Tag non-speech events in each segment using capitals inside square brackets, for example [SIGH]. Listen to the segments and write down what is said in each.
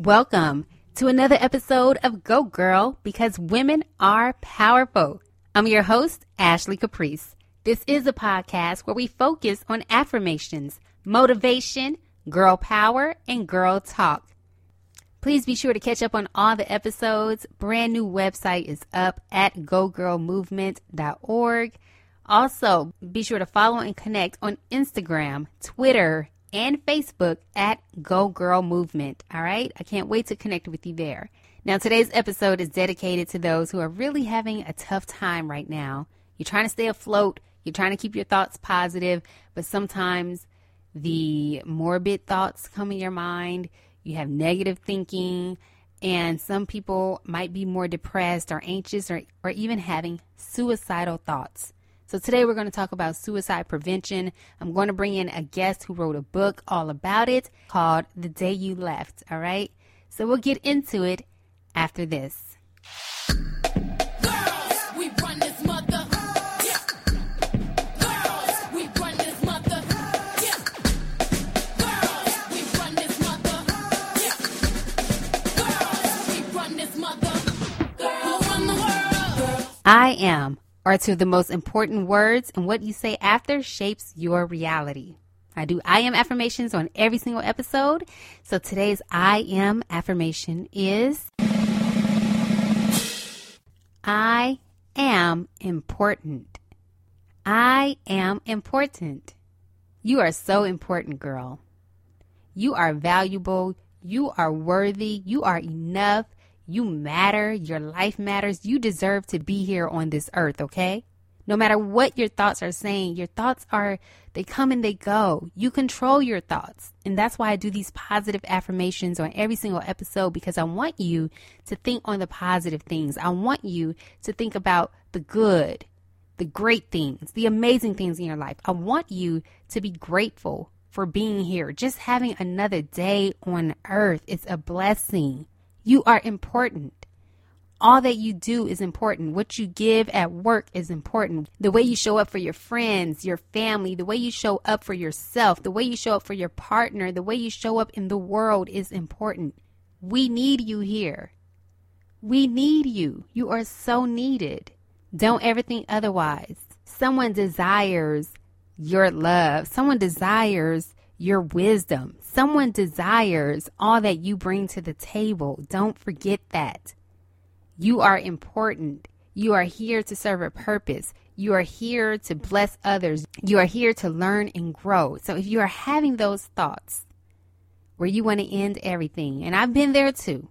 Welcome to another episode of Go Girl because women are powerful. I'm your host, Ashley Caprice. This is a podcast where we focus on affirmations, motivation, girl power, and girl talk. Please be sure to catch up on all the episodes. Brand new website is up at gogirlmovement.org. Also, be sure to follow and connect on Instagram, Twitter, and Facebook at Go Girl Movement. All right. I can't wait to connect with you there. Now, today's episode is dedicated to those who are really having a tough time right now. You're trying to stay afloat, you're trying to keep your thoughts positive, but sometimes the morbid thoughts come in your mind. You have negative thinking, and some people might be more depressed or anxious or, or even having suicidal thoughts. So today we're going to talk about suicide prevention. I'm going to bring in a guest who wrote a book all about it called The Day You Left. All right. So we'll get into it after this. I am are two of the most important words, and what you say after shapes your reality. I do I am affirmations on every single episode. So today's I am affirmation is I am important. I am important. You are so important, girl. You are valuable. You are worthy. You are enough. You matter. Your life matters. You deserve to be here on this earth, okay? No matter what your thoughts are saying, your thoughts are, they come and they go. You control your thoughts. And that's why I do these positive affirmations on every single episode because I want you to think on the positive things. I want you to think about the good, the great things, the amazing things in your life. I want you to be grateful for being here. Just having another day on earth is a blessing. You are important. All that you do is important. What you give at work is important. The way you show up for your friends, your family, the way you show up for yourself, the way you show up for your partner, the way you show up in the world is important. We need you here. We need you. You are so needed. Don't ever think otherwise. Someone desires your love. Someone desires your wisdom. Someone desires all that you bring to the table. Don't forget that. You are important. You are here to serve a purpose. You are here to bless others. You are here to learn and grow. So if you are having those thoughts where you want to end everything, and I've been there too,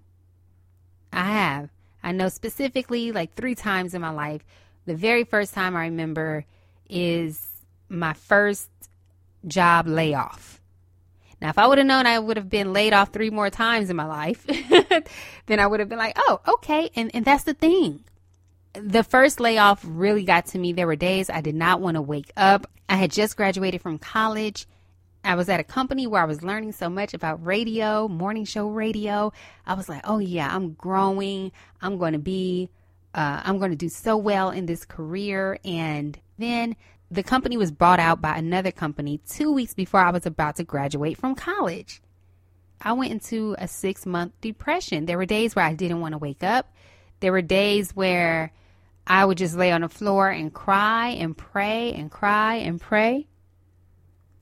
I have. I know specifically like three times in my life. The very first time I remember is my first job layoff. Now, if I would have known I would have been laid off three more times in my life, [LAUGHS] then I would have been like, oh, okay. And, and that's the thing. The first layoff really got to me. There were days I did not want to wake up. I had just graduated from college. I was at a company where I was learning so much about radio, morning show radio. I was like, oh, yeah, I'm growing. I'm going to be, uh, I'm going to do so well in this career. And then the company was bought out by another company two weeks before I was about to graduate from college. I went into a six month depression. There were days where I didn't want to wake up. There were days where I would just lay on the floor and cry and pray and cry and pray.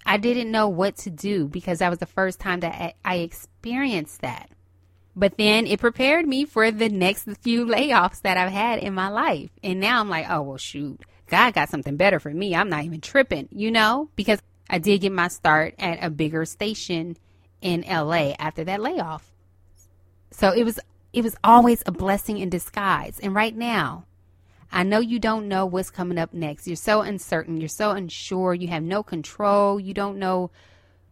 I didn't know what to do because that was the first time that I experienced that. But then it prepared me for the next few layoffs that I've had in my life. And now I'm like, oh, well, shoot. God got something better for me. I'm not even tripping, you know, because I did get my start at a bigger station in LA after that layoff. So it was it was always a blessing in disguise. And right now, I know you don't know what's coming up next. You're so uncertain, you're so unsure, you have no control, you don't know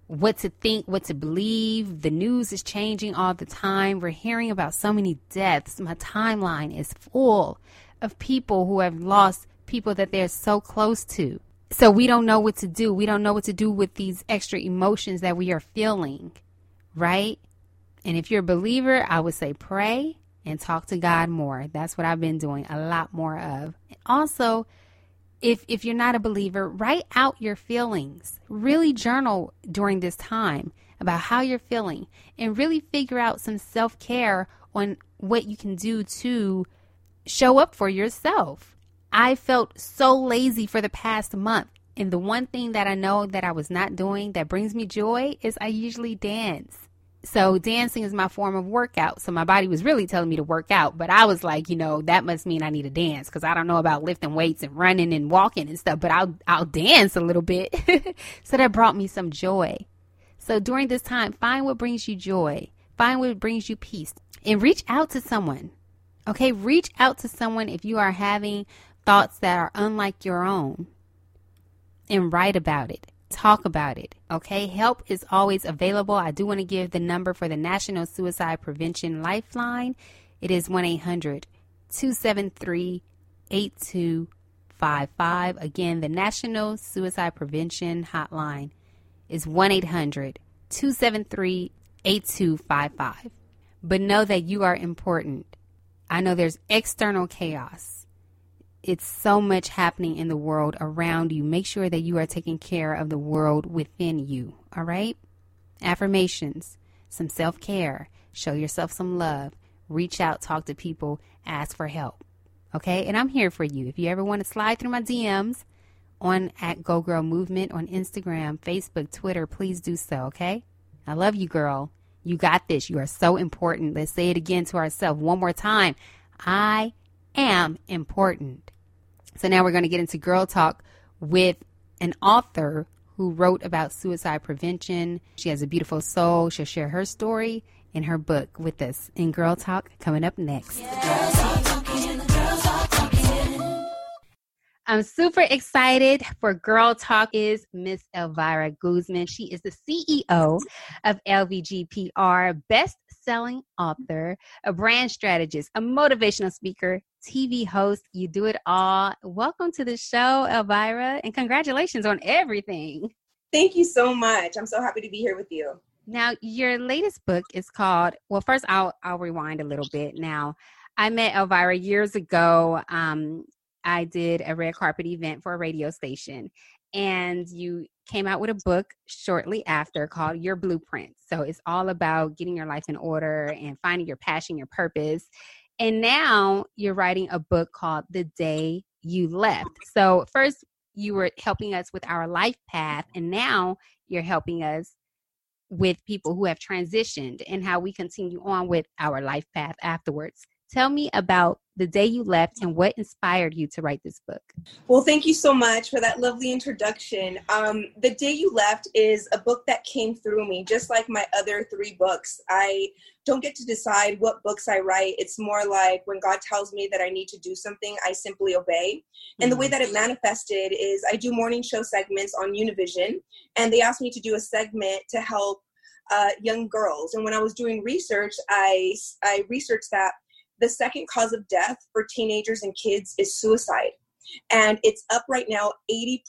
what to think, what to believe. The news is changing all the time. We're hearing about so many deaths. My timeline is full of people who have lost people that they're so close to. So we don't know what to do. We don't know what to do with these extra emotions that we are feeling, right? And if you're a believer, I would say pray and talk to God more. That's what I've been doing a lot more of. Also, if if you're not a believer, write out your feelings. Really journal during this time about how you're feeling and really figure out some self-care on what you can do to show up for yourself. I felt so lazy for the past month. And the one thing that I know that I was not doing that brings me joy is I usually dance. So dancing is my form of workout. So my body was really telling me to work out, but I was like, you know, that must mean I need to dance because I don't know about lifting weights and running and walking and stuff, but I'll I'll dance a little bit. [LAUGHS] so that brought me some joy. So during this time, find what brings you joy. Find what brings you peace and reach out to someone. Okay, reach out to someone if you are having thoughts that are unlike your own and write about it talk about it. Okay, help is always available. I do want to give the number for the National Suicide Prevention Lifeline. It is 1 800 273 8255. Again, the National Suicide Prevention Hotline is 1 800 273 8255. But know that you are important. I know there's external chaos it's so much happening in the world around you. Make sure that you are taking care of the world within you. All right? Affirmations, some self care, show yourself some love, reach out, talk to people, ask for help. Okay? And I'm here for you. If you ever want to slide through my DMs on at Go Girl Movement on Instagram, Facebook, Twitter, please do so. Okay? I love you, girl. You got this. You are so important. Let's say it again to ourselves one more time. I am important. So now we're going to get into girl talk with an author who wrote about suicide prevention. She has a beautiful soul. She'll share her story in her book with us in Girl Talk coming up next. I'm super excited for Girl Talk is Miss Elvira Guzman. She is the CEO of LVGPR, best selling author, a brand strategist, a motivational speaker, TV host. You do it all. Welcome to the show, Elvira, and congratulations on everything. Thank you so much. I'm so happy to be here with you. Now, your latest book is called. Well, first, I'll I'll rewind a little bit. Now, I met Elvira years ago. Um, I did a red carpet event for a radio station, and you came out with a book shortly after called Your Blueprint. So it's all about getting your life in order and finding your passion, your purpose. And now you're writing a book called The Day You Left. So, first, you were helping us with our life path, and now you're helping us with people who have transitioned and how we continue on with our life path afterwards. Tell me about the day you left and what inspired you to write this book. Well, thank you so much for that lovely introduction. Um, the Day You Left is a book that came through me, just like my other three books. I don't get to decide what books I write. It's more like when God tells me that I need to do something, I simply obey. And the way mm-hmm. that it manifested is I do morning show segments on Univision, and they asked me to do a segment to help uh, young girls. And when I was doing research, I I researched that the second cause of death for teenagers and kids is suicide. And it's up right now 80%.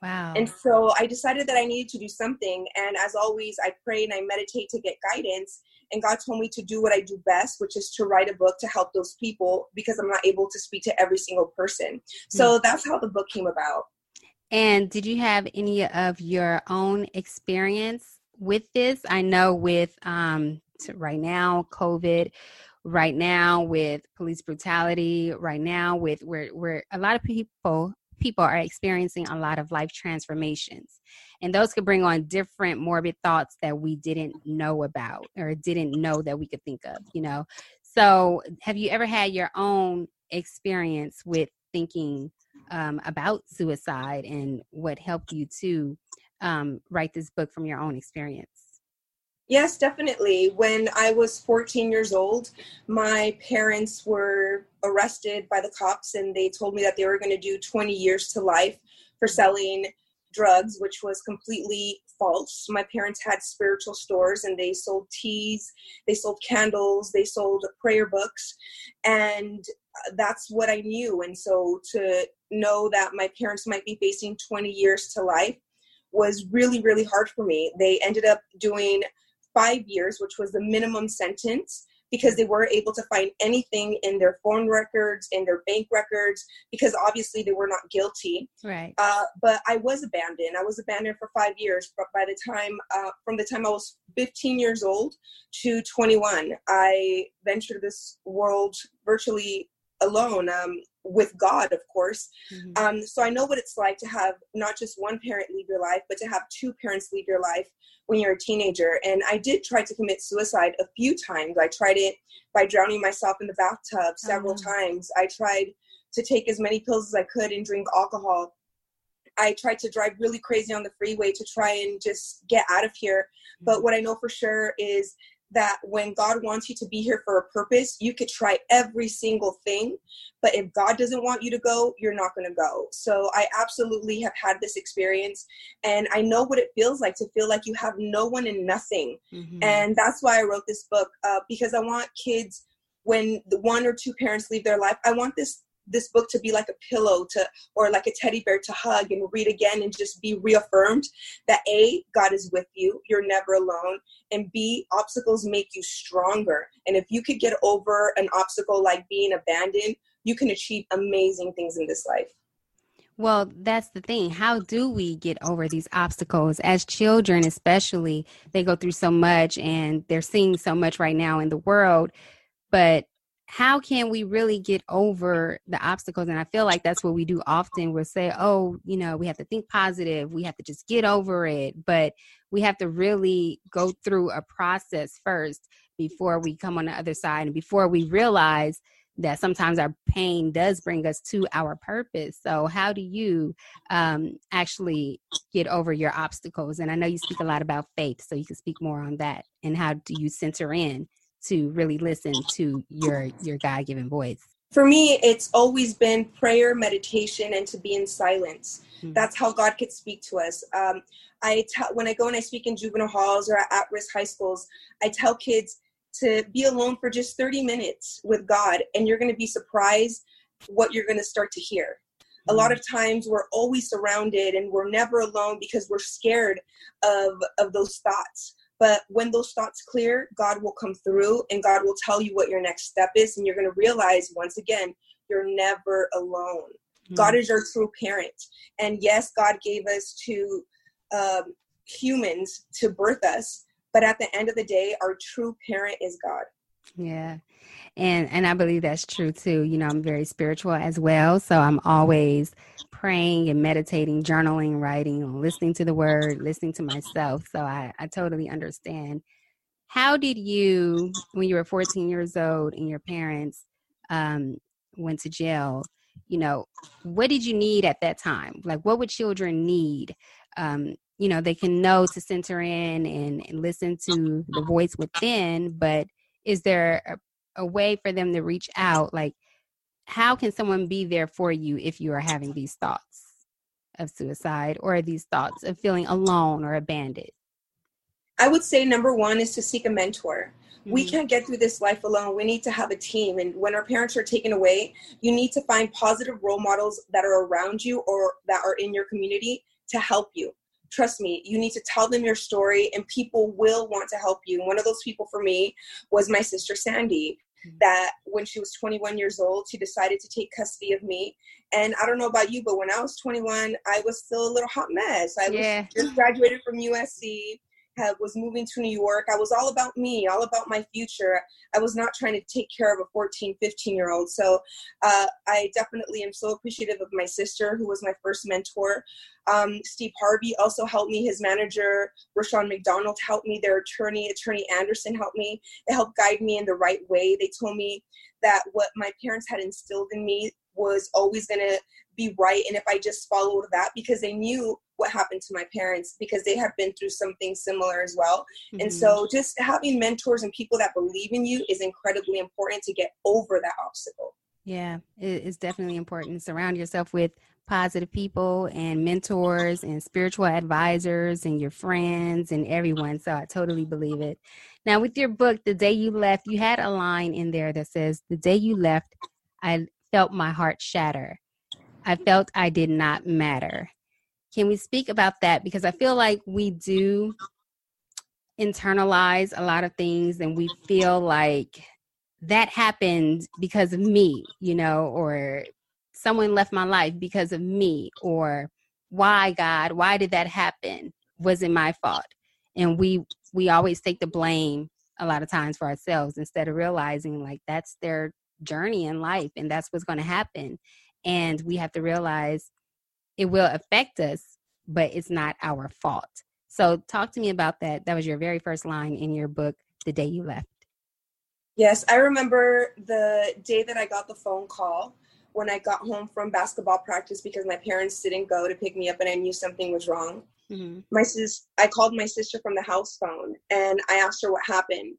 Wow. And so I decided that I needed to do something. And as always, I pray and I meditate to get guidance. And God told me to do what I do best, which is to write a book to help those people because I'm not able to speak to every single person. So mm. that's how the book came about. And did you have any of your own experience with this? I know with um, right now, COVID, right now with police brutality, right now with where where a lot of people people are experiencing a lot of life transformations. And those could bring on different morbid thoughts that we didn't know about or didn't know that we could think of, you know. So, have you ever had your own experience with thinking um, about suicide and what helped you to um, write this book from your own experience? Yes, definitely. When I was 14 years old, my parents were arrested by the cops and they told me that they were going to do 20 years to life for selling drugs, which was completely false. My parents had spiritual stores and they sold teas, they sold candles, they sold prayer books, and uh, that's what I knew. And so to know that my parents might be facing 20 years to life was really, really hard for me. They ended up doing five years, which was the minimum sentence because they weren't able to find anything in their phone records, in their bank records, because obviously they were not guilty. Right. Uh, but I was abandoned. I was abandoned for five years. But by the time, uh, from the time I was 15 years old to 21, I ventured this world virtually alone um, with God, of course. Mm-hmm. Um, so I know what it's like to have not just one parent leave your life, but to have two parents leave your life when you're a teenager. And I did try to commit suicide a few times. I tried it by drowning myself in the bathtub several oh. times. I tried to take as many pills as I could and drink alcohol. I tried to drive really crazy on the freeway to try and just get out of here. But mm-hmm. what I know for sure is that when God wants you to be here for a purpose, you could try every single thing. But if God doesn't want you to go, you're not going to go. So I absolutely have had this experience. And I know what it feels like to feel like you have no one and nothing. Mm-hmm. And that's why I wrote this book, uh, because I want kids, when the one or two parents leave their life, I want this this book to be like a pillow to or like a teddy bear to hug and read again and just be reaffirmed that a god is with you you're never alone and b obstacles make you stronger and if you could get over an obstacle like being abandoned you can achieve amazing things in this life well, that's the thing. How do we get over these obstacles? As children, especially, they go through so much and they're seeing so much right now in the world. But how can we really get over the obstacles? And i feel like that's what we do often. We'll say oh you know we have to think positive. We have to just get over it. But we have to really go through a process first before we come on the other side and before we realize that sometimes our pain does bring us to our purpose. So how do you um, actually get over your obstacles? And i know you speak a lot about faith so you can speak more on that and how do you center in to really listen to your your God given voice? For me, it's always been prayer, meditation, and to be in silence. Mm-hmm. That's how God could speak to us. Um, I tell when I go and I speak in juvenile halls or at risk high schools, I tell kids to be alone for just 30 minutes with God, and you're going to be surprised what you're going to start to hear. A lot hmm. of times we're always surrounded and we're never alone because we're scared of of those thoughts. But when those thoughts clear, God will come through and God will tell you what your next step is. And you're going to realize once again, you're never alone. Mm-hmm. God is your true parent. And yes, God gave us to um, humans to birth us. But at the end of the day, our true parent is God. Yeah. And and I believe that's true too. You know, I'm very spiritual as well, so I'm always praying and meditating, journaling, writing, listening to the word, listening to myself. So I, I totally understand. How did you, when you were 14 years old and your parents um, went to jail, you know, what did you need at that time? Like, what would children need? Um, you know, they can know to center in and, and listen to the voice within, but is there a, a way for them to reach out? Like, how can someone be there for you if you are having these thoughts of suicide or these thoughts of feeling alone or abandoned? I would say number one is to seek a mentor. Mm-hmm. We can't get through this life alone. We need to have a team. And when our parents are taken away, you need to find positive role models that are around you or that are in your community to help you. Trust me, you need to tell them your story, and people will want to help you. One of those people for me was my sister Sandy that when she was 21 years old, she decided to take custody of me. And I don't know about you, but when I was 21, I was still a little hot mess. I yeah. was just graduated from USC had, was moving to New York. I was all about me, all about my future. I was not trying to take care of a 14, 15 year old. So uh, I definitely am so appreciative of my sister, who was my first mentor. Um, Steve Harvey also helped me. His manager, Rushion McDonald, helped me. Their attorney, Attorney Anderson, helped me. They helped guide me in the right way. They told me that what my parents had instilled in me was always going to be right and if i just followed that because they knew what happened to my parents because they have been through something similar as well. Mm-hmm. and so just having mentors and people that believe in you is incredibly important to get over that obstacle. Yeah it's definitely important. Surround yourself with positive people and mentors and spiritual advisors and your friends and everyone. So i totally believe it. Now with your book the day you left you had a line in there that says the day you left i felt my heart shatter. I felt I did not matter. Can we speak about that? Because I feel like we do internalize a lot of things and we feel like that happened because of me, you know, or someone left my life because of me, or why God, why did that happen? Was it my fault? And we we always take the blame a lot of times for ourselves instead of realizing like that's their journey in life and that's what's going to happen. And we have to realize it will affect us, but it's not our fault. So talk to me about that. That was your very first line in your book, The Day You Left. Yes, I remember the day that I got the phone call when I got home from basketball practice because my parents didn't go to pick me up and I knew something was wrong. Mm-hmm. My sis, I called my sister from the house phone and I asked her what happened.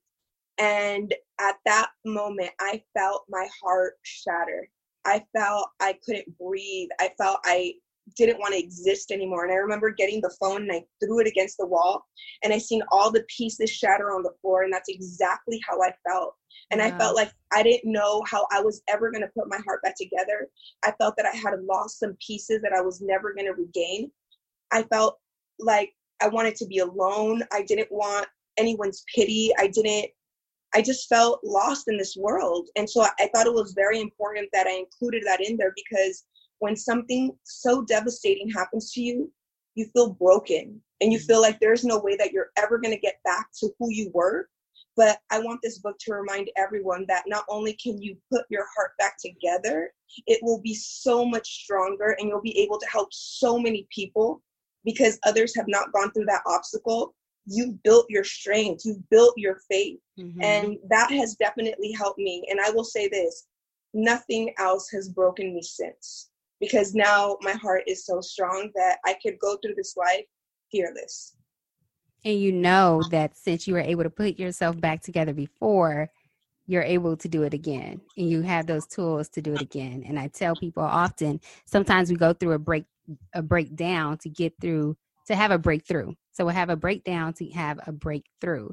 And at that moment, I felt my heart shatter. I felt I couldn't breathe. I felt I didn't want to exist anymore. And I remember getting the phone and I threw it against the wall and I seen all the pieces shatter on the floor. And that's exactly how I felt. And wow. I felt like I didn't know how I was ever going to put my heart back together. I felt that I had lost some pieces that I was never going to regain. I felt like I wanted to be alone. I didn't want anyone's pity. I didn't, I just felt lost in this world. And so I, I thought it was very important that I included that in there because when something so devastating happens to you, you feel broken and you mm-hmm. feel like there's no way that you're ever going to get back to who you were. But I want this book to remind everyone that not only can you put your heart back together, it will be so much stronger and you'll be able to help so many people because others have not gone through that obstacle. You've built your strength, you've built your faith. Mm-hmm. And that has definitely helped me. And I will say this nothing else has broken me since because now my heart is so strong that I could go through this life fearless. And you know that since you were able to put yourself back together before, you're able to do it again and you have those tools to do it again. And I tell people often, sometimes we go through a break a breakdown to get through to have a breakthrough. So we'll have a breakdown to have a breakthrough.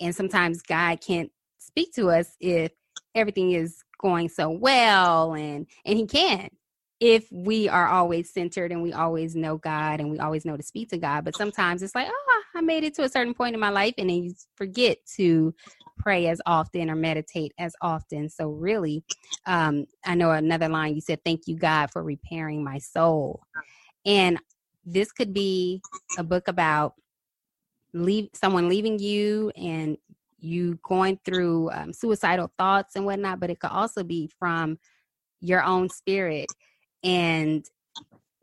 And sometimes God can't speak to us if everything is going so well and and he can if we are always centered and we always know God and we always know to speak to God. But sometimes it's like, oh, I made it to a certain point in my life and then you forget to pray as often or meditate as often. So, really, um, I know another line you said, Thank you, God, for repairing my soul. And this could be a book about leave someone leaving you and you going through um, suicidal thoughts and whatnot, but it could also be from your own spirit and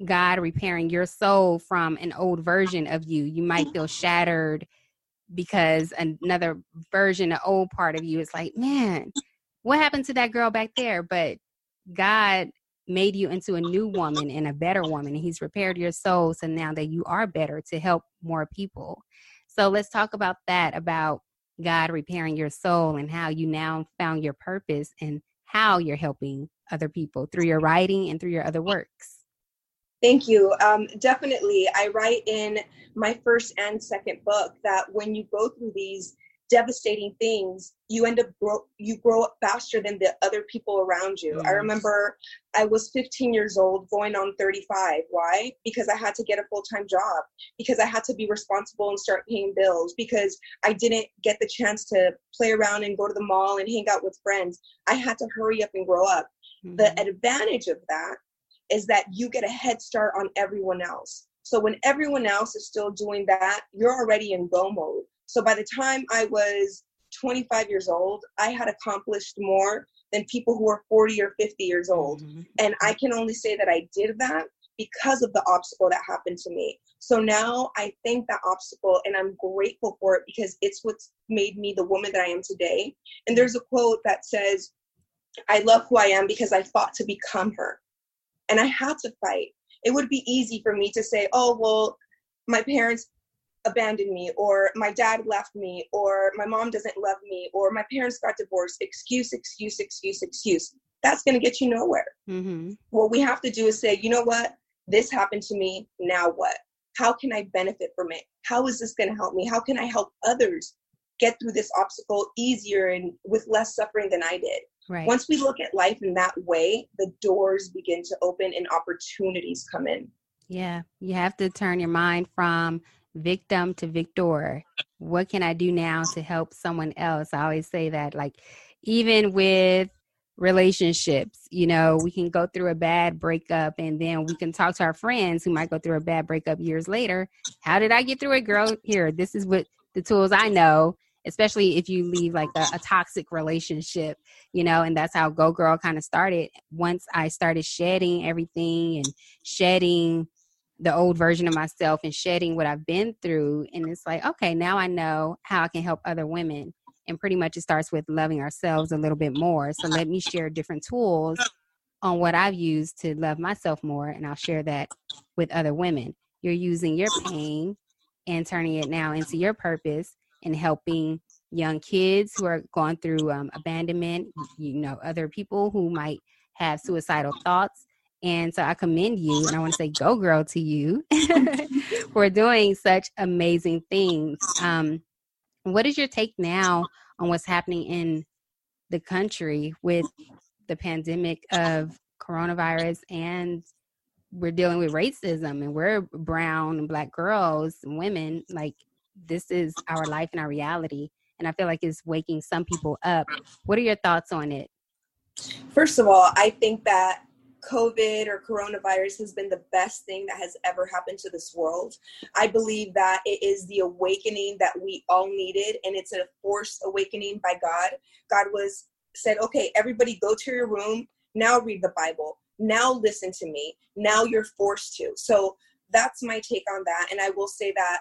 God repairing your soul from an old version of you. You might feel shattered because another version, an old part of you is like, man, what happened to that girl back there? But God made you into a new woman and a better woman. He's repaired your soul so now that you are better to help more people. So let's talk about that about God repairing your soul and how you now found your purpose and how you're helping other people through your writing and through your other works. Thank you. Um, definitely. I write in my first and second book that when you go through these devastating things, you end up grow, you grow up faster than the other people around you. Mm. I remember I was 15 years old, going on 35. Why? Because I had to get a full time job. Because I had to be responsible and start paying bills. Because I didn't get the chance to play around and go to the mall and hang out with friends. I had to hurry up and grow up. Mm-hmm. The advantage of that is that you get a head start on everyone else. So when everyone else is still doing that, you're already in go mode. So by the time I was 25 years old, I had accomplished more than people who are 40 or 50 years old. Mm-hmm. And I can only say that I did that because of the obstacle that happened to me. So now I thank that obstacle and I'm grateful for it because it's what's made me the woman that I am today. And there's a quote that says, I love who I am because I fought to become her. And I had to fight. It would be easy for me to say, oh, well, my parents abandoned me, or my dad left me, or my mom doesn't love me, or my parents got divorced. Excuse, excuse, excuse, excuse. That's going to get you nowhere. Mm-hmm. What we have to do is say, you know what? This happened to me. Now what? How can I benefit from it? How is this going to help me? How can I help others get through this obstacle easier and with less suffering than I did? Right. Once we look at life in that way, the doors begin to open and opportunities come in. Yeah, you have to turn your mind from victim to victor. What can I do now to help someone else? I always say that like even with relationships. You know, we can go through a bad breakup and then we can talk to our friends who might go through a bad breakup years later. How did I get through it, girl? Here, this is what the tools I know, especially if you leave like a, a toxic relationship, you know, and that's how Go Girl kind of started. Once I started shedding everything and shedding the old version of myself and shedding what I've been through. And it's like, okay, now I know how I can help other women and pretty much it starts with loving ourselves a little bit more. So let me share different tools on what I've used to love myself more, and I'll share that with other women. You're using your pain and turning it now into your purpose and helping young kids who are going through um, abandonment, you know, other people who might have suicidal thoughts. And so I commend you and I want to say, go girl to you [LAUGHS] [LAUGHS] for doing such amazing things. Um, what is your take now on what's happening in the country with the pandemic of coronavirus and we're dealing with racism and we're brown and black girls and women like this is our life and our reality and i feel like it's waking some people up what are your thoughts on it first of all i think that COVID or coronavirus has been the best thing that has ever happened to this world. I believe that it is the awakening that we all needed, and it's a forced awakening by God. God was said, okay, everybody go to your room, now read the Bible, now listen to me, now you're forced to. So that's my take on that. And I will say that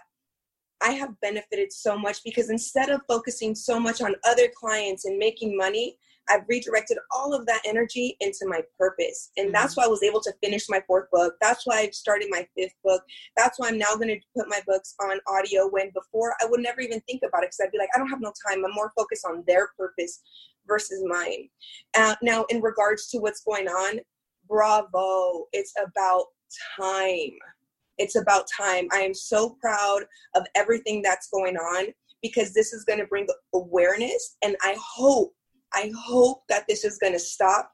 I have benefited so much because instead of focusing so much on other clients and making money, I've redirected all of that energy into my purpose. And mm-hmm. that's why I was able to finish my fourth book. That's why I've started my fifth book. That's why I'm now going to put my books on audio when before I would never even think about it because I'd be like, I don't have no time. I'm more focused on their purpose versus mine. Uh, now, in regards to what's going on, bravo. It's about time. It's about time. I am so proud of everything that's going on because this is going to bring awareness and I hope I hope that this is going to stop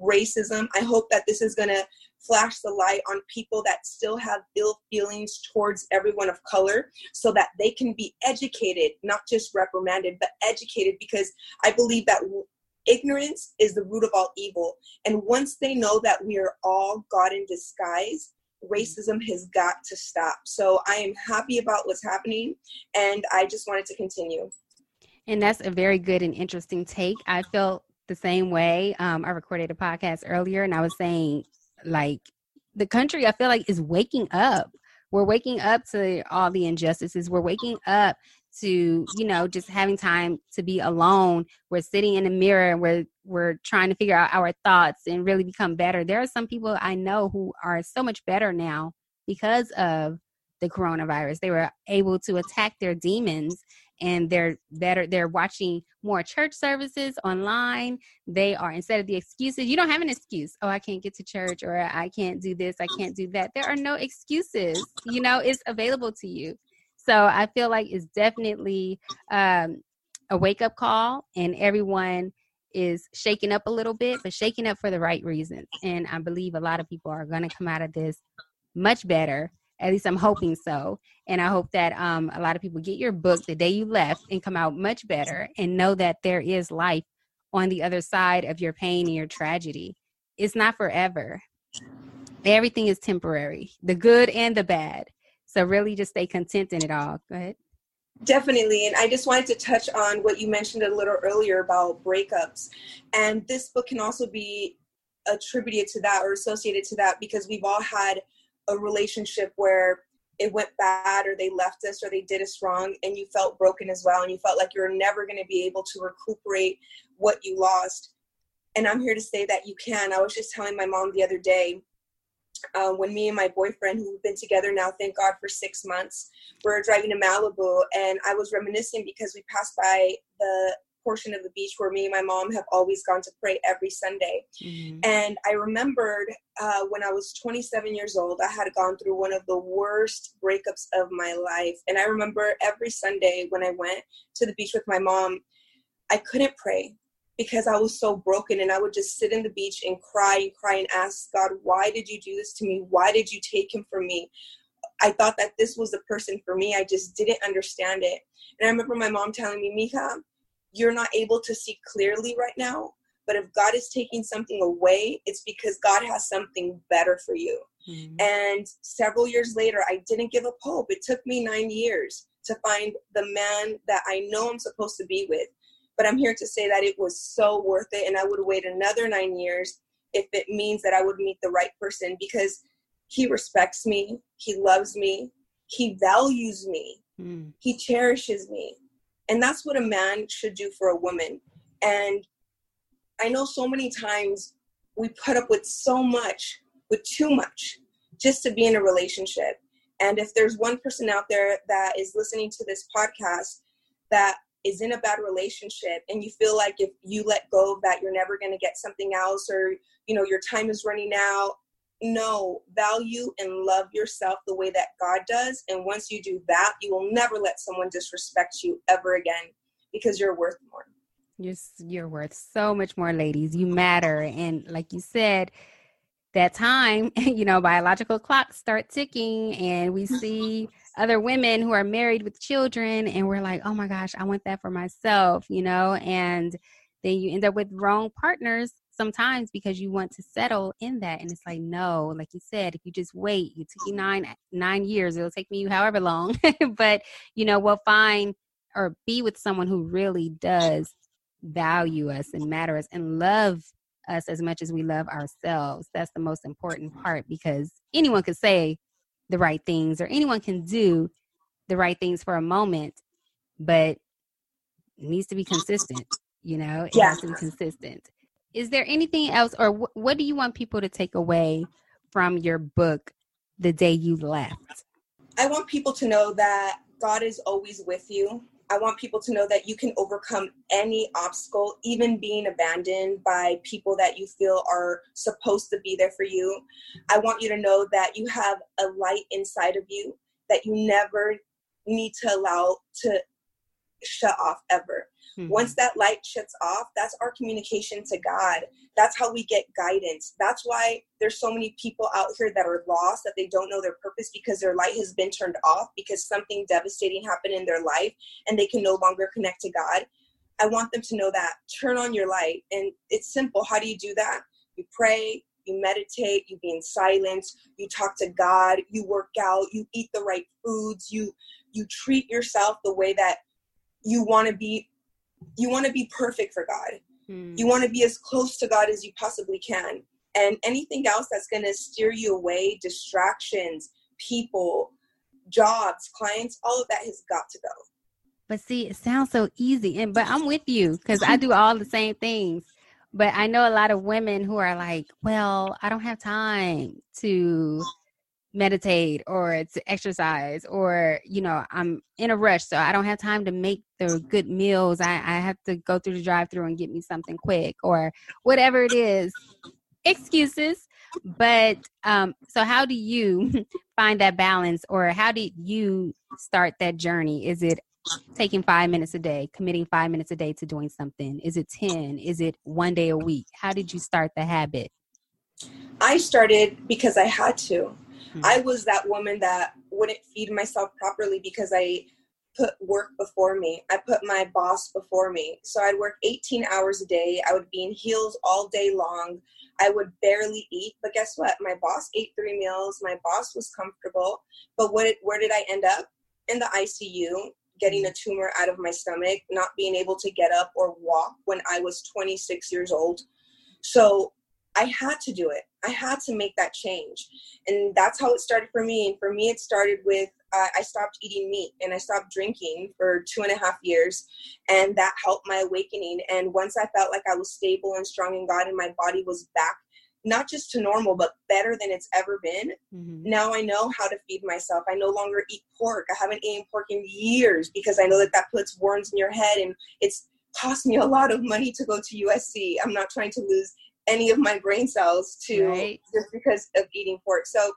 racism. I hope that this is going to flash the light on people that still have ill feelings towards everyone of color so that they can be educated, not just reprimanded, but educated because I believe that ignorance is the root of all evil. And once they know that we are all God in disguise, racism has got to stop. So I am happy about what's happening and I just wanted to continue. And that's a very good and interesting take. I felt the same way. Um, I recorded a podcast earlier and I was saying, like, the country, I feel like, is waking up. We're waking up to all the injustices. We're waking up to, you know, just having time to be alone. We're sitting in a mirror and we're we're trying to figure out our thoughts and really become better. There are some people I know who are so much better now because of the coronavirus. They were able to attack their demons and they're better they're watching more church services online they are instead of the excuses you don't have an excuse oh i can't get to church or i can't do this i can't do that there are no excuses you know it's available to you so i feel like it's definitely um, a wake up call and everyone is shaking up a little bit but shaking up for the right reasons and i believe a lot of people are going to come out of this much better at least I'm hoping so. And I hope that um, a lot of people get your book the day you left and come out much better and know that there is life on the other side of your pain and your tragedy. It's not forever. Everything is temporary, the good and the bad. So really just stay content in it all. Go ahead. Definitely. And I just wanted to touch on what you mentioned a little earlier about breakups. And this book can also be attributed to that or associated to that because we've all had a relationship where it went bad or they left us or they did us wrong and you felt broken as well and you felt like you're never going to be able to recuperate what you lost and i'm here to say that you can i was just telling my mom the other day uh, when me and my boyfriend who we've been together now thank god for six months we're driving to malibu and i was reminiscing because we passed by the portion of the beach where me and my mom have always gone to pray every Sunday. Mm-hmm. And I remembered uh, when I was 27 years old, I had gone through one of the worst breakups of my life. And I remember every Sunday when I went to the beach with my mom, I couldn't pray because I was so broken and I would just sit in the beach and cry and cry and ask God, why did you do this to me? Why did you take him from me? I thought that this was the person for me. I just didn't understand it. And I remember my mom telling me, Mija, you're not able to see clearly right now. But if God is taking something away, it's because God has something better for you. Mm-hmm. And several years later, I didn't give up hope. It took me nine years to find the man that I know I'm supposed to be with. But I'm here to say that it was so worth it. And I would wait another nine years if it means that I would meet the right person because he respects me, he loves me, he values me, mm. he cherishes me. And that's what a man should do for a woman. And I know so many times we put up with so much, with too much, just to be in a relationship. And if there's one person out there that is listening to this podcast that is in a bad relationship and you feel like if you let go of that you're never going to get something else or you know your time is running out no. Value and love yourself the way that god does and once you do that you will never let someone disrespect you ever again because you're worth more. You're, you're worth so much more ladies. You matter and like you said that time [LAUGHS] you know biological clocks start ticking and we [LAUGHS] see other women who are married with children and we're like oh my gosh i want that for myself you know? And then you end up with wrong partners sometimes because you want to settle in that and it's like no like you said if you just wait it took you nine nine years it'll take me however long [LAUGHS] but you know we'll find or be with someone who really does value us and matter us and love us as much as we love ourselves. That's the most important part because anyone could say the right things or anyone can do the right things for a moment but it needs to be consistent you know it yeah. has to be consistent. Is there anything else or wh- what do you want people to take away from your book the day you left? I want people to know that god is always with you I want people to know that you can overcome any obstacle, even being abandoned by people that you feel are supposed to be there for you. I want you to know that you have a light inside of you that you never need to allow to shut off ever. Mm-hmm. Once that light shuts off, that's our communication to God. That's how we get guidance. That's why there's so many people out here that are lost, that they don't know their purpose because their light has been turned off because something devastating happened in their life and they can no longer connect to God. I want them to know that. Turn on your light. And it's simple. How do you do that? You pray, you meditate, you be in silence, you talk to God, you work out, you eat the right foods, you you treat yourself the way that you want to be you want to be perfect for God. Hmm. You want to be as close to God as you possibly can. And anything else that's going to steer you away, distractions, people, jobs, clients, all of that has got to go. But see, it sounds so easy. And but I'm with you because I do all the same things. But I know a lot of women who are like, well, I don't have time to meditate or to exercise or you know i'm in a rush so i don't have time to make the good meals. I, I have to go through the drive through and get me something quick or whatever it is. Excuses but um so how do you [LAUGHS] find that balance or how did you start that journey? Is it taking five minutes a day committing five minutes a day to doing something? Is it 10 is it one day a week? How did you start the habit? I started because i had to Mm-hmm. I was that woman that wouldn't feed myself properly because I put work before me. I put my boss before me. So I'd work 18 hours a day. I would be in heels all day long. I would barely eat. But guess what? My boss ate three meals. My boss was comfortable. But what, where did I end up? In the ICU, getting a tumor out of my stomach, not being able to get up or walk when I was 26 years old. So I had to do it. I had to make that change. And that's how it started for me. And for me, it started with uh, I stopped eating meat and I stopped drinking for two and a half years. And that helped my awakening. And once I felt like I was stable and strong in God and my body was back, not just to normal, but better than it's ever been, mm-hmm. now I know how to feed myself. I no longer eat pork. I haven't eaten pork in years because I know that that puts worms in your head and it's cost me a lot of money to go to USC. I'm not trying to lose any of my brain cells to right. just because of eating pork. So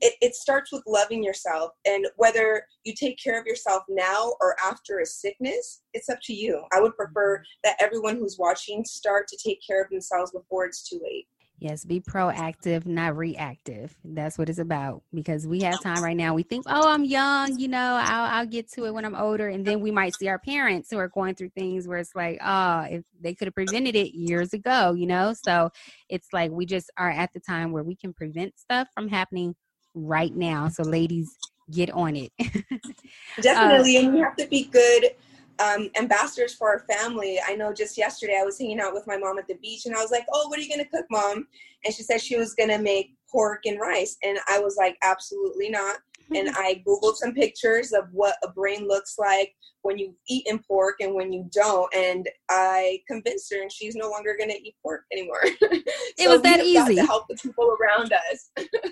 it, it starts with loving yourself and whether you take care of yourself now or after a sickness it's up to you i would prefer mm-hmm. that everyone who's watching start to take care of themselves before it's too late Yes, be proactive, not reactive. That's what it's about. Because we have time right now. We think, oh, I'm young, you know, I'll, I'll get to it when I'm older. And then we might see our parents who are going through things where it's like, oh, if they could have prevented it years ago, you know? So it's like we just are at the time where we can prevent stuff from happening right now. So, ladies, get on it. [LAUGHS] Definitely. Uh, and we have to be good um, ambassadors for our family. I know just yesterday I was hanging out with my mom at the beach and I was like, Oh, what are you going to cook, mom? And she said she was going to make pork and rice. And I was like, Absolutely not. And [LAUGHS] I Googled some pictures of what a brain looks like when you eat in pork and when you don't. And I convinced her, and she's no longer going to eat pork anymore. [LAUGHS] so it was that easy. to help the people around us.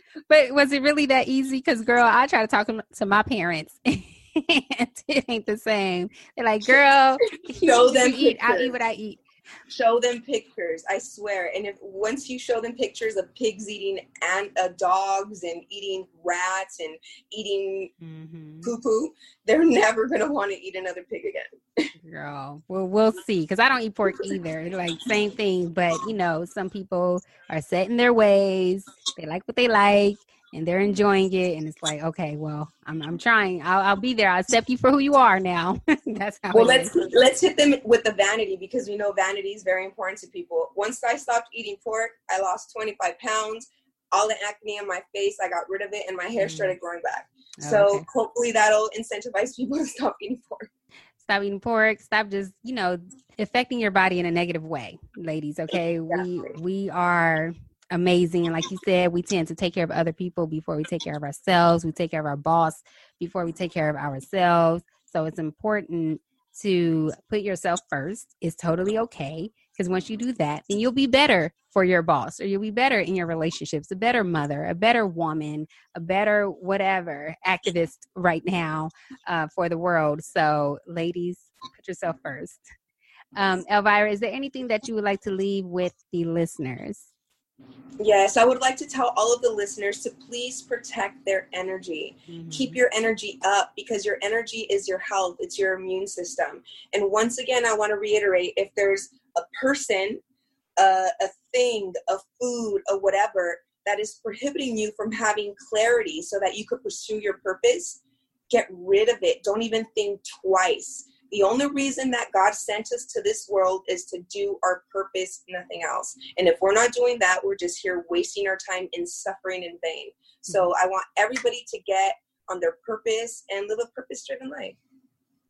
[LAUGHS] but was it really that easy? Because, girl, I try to talk to my parents. [LAUGHS] it ain't the same. They're like, girl, [LAUGHS] show them eat. I'll eat what I eat. Show them pictures. I swear. And if once you show them pictures of pigs eating and uh, dogs and eating rats and eating mm-hmm. poo poo, they're never gonna want to eat another pig again. [LAUGHS] Girl, well, we'll see. Because I don't eat pork either. Like same thing, but you know, some people are set in their ways. They like what they like and they're enjoying it and it's like okay well i'm, I'm trying. I'll, I'll be there. I'll accept you for who you are now. [LAUGHS] That's how well let's is. let's hit them with the vanity because we know vanity is very important to people. Once i stopped eating pork i lost 25 pounds. All the acne on my face i got rid of it and my hair mm. started growing back. Oh, so okay. hopefully that'll incentivize [LAUGHS] people to stop eating pork. Stop eating pork. Stop just you know affecting your body in a negative way ladies okay? Exactly. we we are amazing. And like you said, we tend to take care of other people before we take care of ourselves. We take care of our boss before we take care of ourselves. So it's important to put yourself first. It's totally okay. Because once you do that, then you'll be better for your boss or you'll be better in your relationships, a better mother, a better woman, a better whatever activist right now uh, for the world. So, ladies, put yourself first. Um, Elvira, is there anything that you would like to leave with the listeners? Yes, I would like to tell all of the listeners to please protect their energy. Mm-hmm. Keep your energy up because your energy is your health, it's your immune system. And once again, I want to reiterate if there's a person, uh, a thing, a food, a whatever that is prohibiting you from having clarity so that you could pursue your purpose, get rid of it. Don't even think twice the only reason that God sent us to this world is to do our purpose, nothing else. And if we're not doing that, we're just here wasting our time in suffering in vain. So mm-hmm. I want everybody to get on their purpose and live a purpose driven life.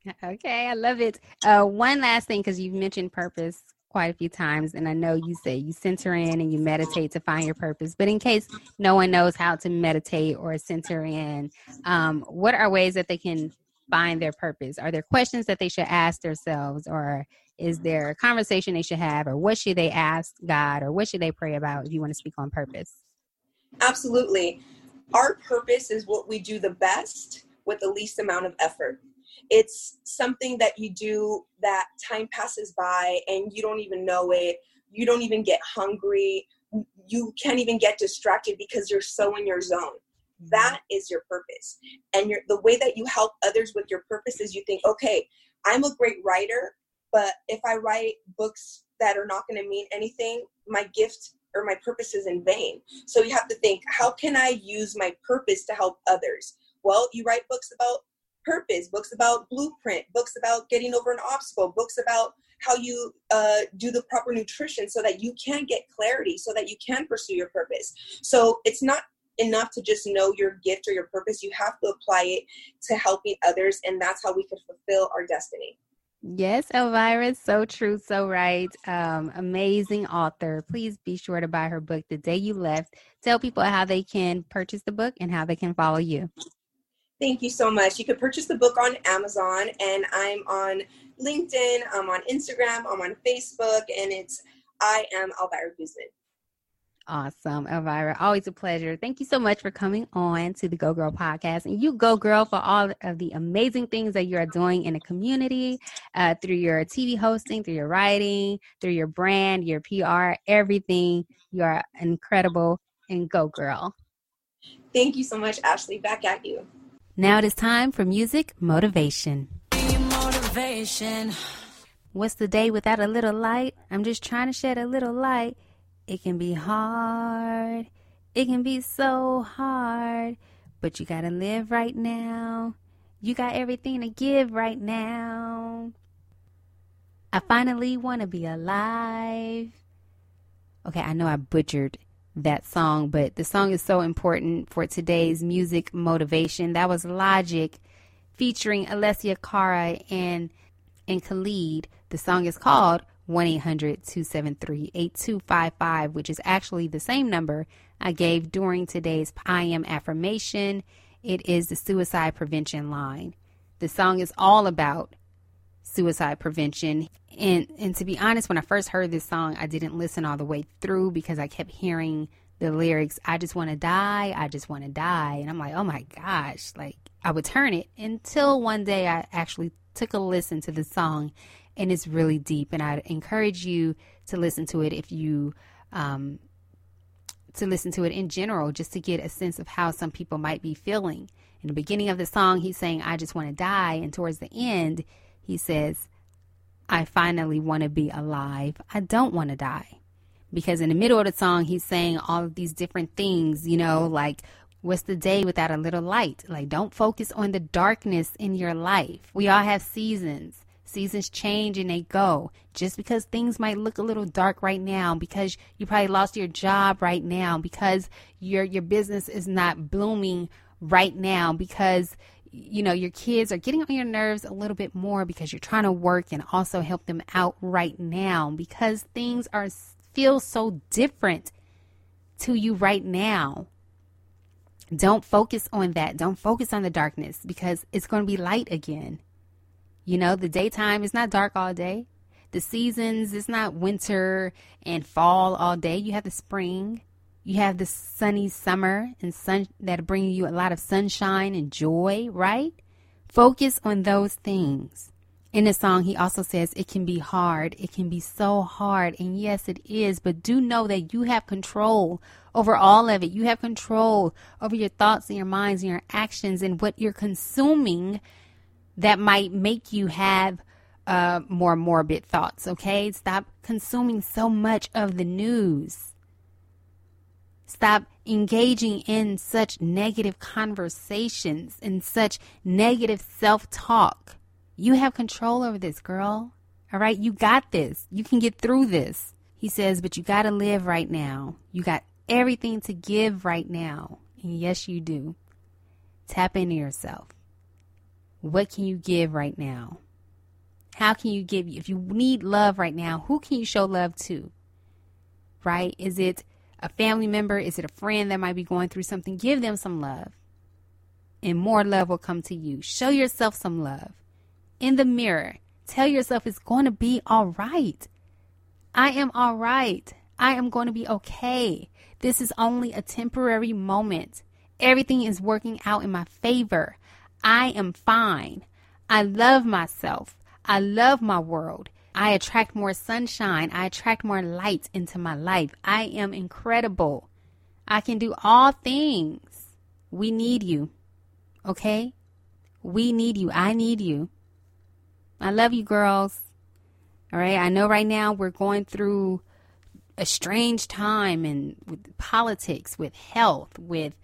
[LAUGHS] Okay, I love it. Uh, one last thing, because you've mentioned purpose quite a few times, and I know you say you center in and you meditate to find your purpose. But in case no one knows how to meditate or center in, um, what are ways that they can find their purpose? Are there questions that they should ask themselves, or is there a conversation they should have, or what should they ask God, or what should they pray about if you want to speak on purpose? Absolutely. Our purpose is what we do the best with the least amount of effort. It's something that you do that time passes by and you don't even know it. You don't even get hungry. You can't even get distracted because you're so in your zone that is your purpose. And your, the way that you help others with your purpose is you think okay i'm a great writer but if i write books that are not going to mean anything my gift or my purpose is in vain. So you have to think how can i use my purpose to help others? Well you write books about purpose books about blueprint books about getting over an obstacle books about how you uh, do the proper nutrition so that you can get clarity so that you can pursue your purpose. So it's not enough to just know your gift or your purpose. You have to apply it to helping others, and that's how we can fulfill our destiny. Yes, Elvira, so true, so right. Um, amazing author. Please be sure to buy her book, The Day You Left. Tell people how they can purchase the book and how they can follow you. Thank you so much. You can purchase the book on Amazon, and I'm on LinkedIn, I'm on Instagram, I'm on Facebook, and it's I am Elvira Guzman. Awesome, Elvira. Always a pleasure. Thank you so much for coming on to the Go Girl podcast. And you go, girl, for all of the amazing things that you are doing in the community uh, through your TV hosting, through your writing, through your brand, your PR, everything. You are incredible and go, girl. Thank you so much, Ashley. Back at you. Now it is time for music motivation. Motivation. What's the day without a little light? I'm just trying to shed a little light It can be hard. It can be so hard. But you gotta live right now. You got everything to give right now. I finally wanna be alive. Okay, I know I butchered that song, but the song is so important for today's music motivation. That was Logic featuring Alessia Cara and and Khalid. The song is called 1-800-273-8255, which is actually the same number I gave during today's I am affirmation. It is the suicide prevention line. The song is all about suicide prevention. And and to be honest, when I first heard this song, I didn't listen all the way through because I kept hearing the lyrics, I just want to die, I just want to die. And I'm like, oh my gosh, like I would turn it until one day I actually took a listen to the song and it's really deep. And I'd encourage you to listen to it if you, um, to listen to it in general, just to get a sense of how some people might be feeling. In the beginning of the song, he's saying, I just want to die. And towards the end, he says, I finally want to be alive. I don't want to die. Because in the middle of the song, he's saying all of these different things, you know, like, what's the day without a little light? Like, don't focus on the darkness in your life. We all have seasons. Seasons change and they go. Just because things might look a little dark right now, because you probably lost your job right now, because your your business is not blooming right now, because you know, your kids are getting on your nerves a little bit more because you're trying to work and also help them out right now because things are feel so different to you right now. Don't focus on that. Don't focus on the darkness because it's going to be light again. You know, the daytime is not dark all day. The seasons, it's not winter and fall all day. You have the spring. You have the sunny summer and sun that bring you a lot of sunshine and joy, right? Focus on those things. In the song, he also says it can be hard. It can be so hard. And yes, it is. But do know that you have control over all of it. You have control over your thoughts and your minds and your actions and what you're consuming that might make you have uh, more morbid thoughts. Okay. Stop consuming so much of the news. Stop engaging in such negative conversations and such negative self talk. You have control over this, girl. All right, you got this. You can get through this. He says, but you got to live right now. You got everything to give right now. And yes, you do. Tap into yourself. What can you give right now? How can you give? If you need love right now, who can you show love to? Right? Is it a family member? Is it a friend that might be going through something? Give them some love. And more love will come to you. Show yourself some love. In the mirror, tell yourself it's going to be all right. I am all right. I am going to be okay. This is only a temporary moment. Everything is working out in my favor. I am fine. I love myself. I love my world. I attract more sunshine. I attract more light into my life. I am incredible. I can do all things. We need you. Okay? We need you. I need you. I love you, girls. All right. I know right now we're going through a strange time and with politics, with health, with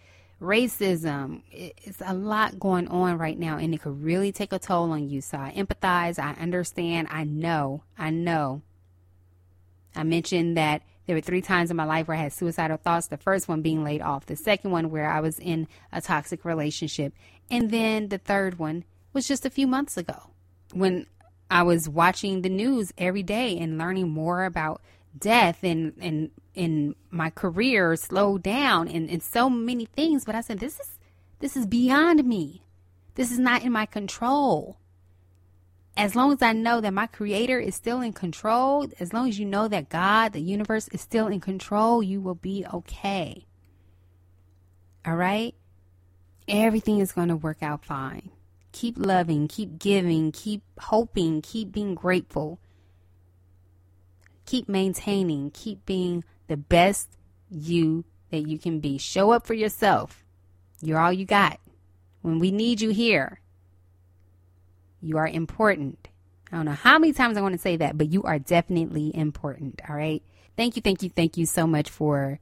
racism. It's a lot going on right now, and it could really take a toll on you. So I empathize. I understand. I know. I know. I mentioned that there were three times in my life where I had suicidal thoughts. The first one being laid off, the second one where I was in a toxic relationship, and then the third one was just a few months ago when I was watching the news every day and learning more about death and and in my career slowed down and, and so many things but i said this is this is beyond me. This is not in my control. As long as i know that my creator is still in control as long as you know that god the universe is still in control you will be okay. All right? Everything is going to work out fine. Keep loving keep giving keep hoping keep being grateful. Keep maintaining, keep being the best you that you can be. Show up for yourself. You're all you got. When we need you here, you are important. I don't know how many times I want to say that, but you are definitely important. All right. Thank you, thank you, thank you so much for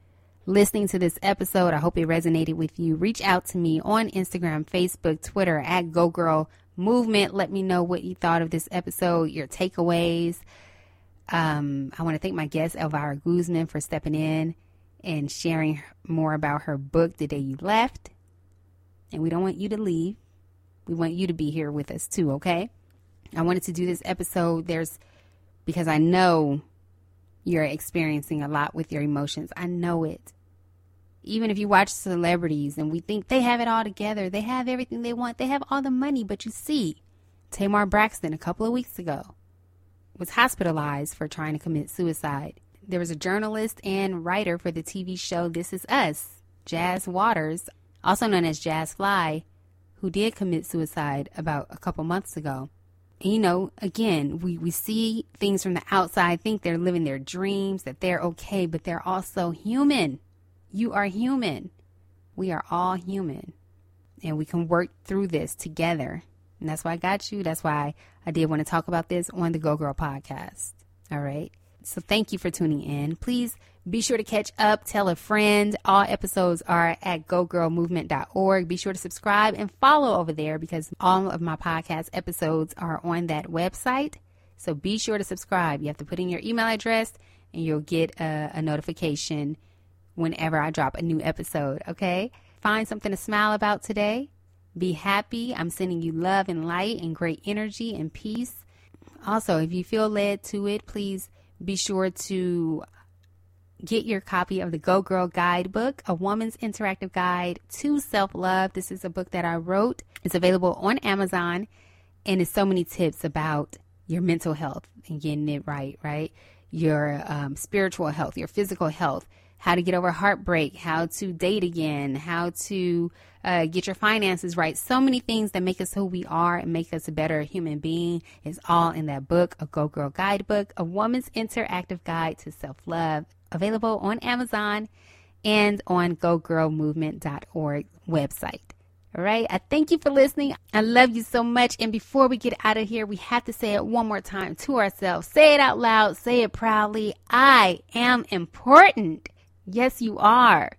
listening to this episode. I hope it resonated with you. Reach out to me on Instagram, Facebook, Twitter at Go Girl Movement. Let me know what you thought of this episode, your takeaways. Um, I want to thank my guest, Elvira Guzman, for stepping in and sharing more about her book, The Day You Left. And we don't want you to leave. We want you to be here with us too, okay? I wanted to do this episode. There's because I know you're experiencing a lot with your emotions. I know it. Even if you watch celebrities and we think they have it all together, they have everything they want, they have all the money, but you see, Tamar Braxton a couple of weeks ago was hospitalized for trying to commit suicide. There was a journalist and writer for the TV show This Is Us, Jas Waters, also known as JasFly, who did commit suicide about a couple months ago you know, again, we, we see things from the outside, think they're living their dreams, that they're okay, but they're also human. You are human. We are all human. And we can work through this together. And that's why I got you. That's why I did want to talk about this on the Go Girl podcast. All right. So thank you for tuning in. Please be sure to catch up, tell a friend. All episodes are at gogirlmovement.org. Be sure to subscribe and follow over there because all of my podcast episodes are on that website. So be sure to subscribe. You have to put in your email address and you'll get a, a notification whenever I drop a new episode. Okay? Find something to smile about today. Be happy. I'm sending you love and light and great energy and peace. Also, if you feel led to it, please be sure to get your copy of the Go Girl Guidebook, a woman's interactive guide to self love. This is a book that I wrote. It's available on Amazon, and it's so many tips about your mental health and getting it right, right? Your um, spiritual health, your physical health, how to get over heartbreak, how to date again, how to uh, get your finances right. So many things that make us who we are and make us a better human being is all in that book, a Go Girl Guidebook, a woman's interactive guide to self love available on Amazon and on gogirlmovement.org website. All right. I thank you for listening. I love you so much. And before we get out of here, we have to say it one more time to ourselves. Say it out loud. Say it proudly. I am important. Yes, you are.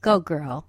Go, girl.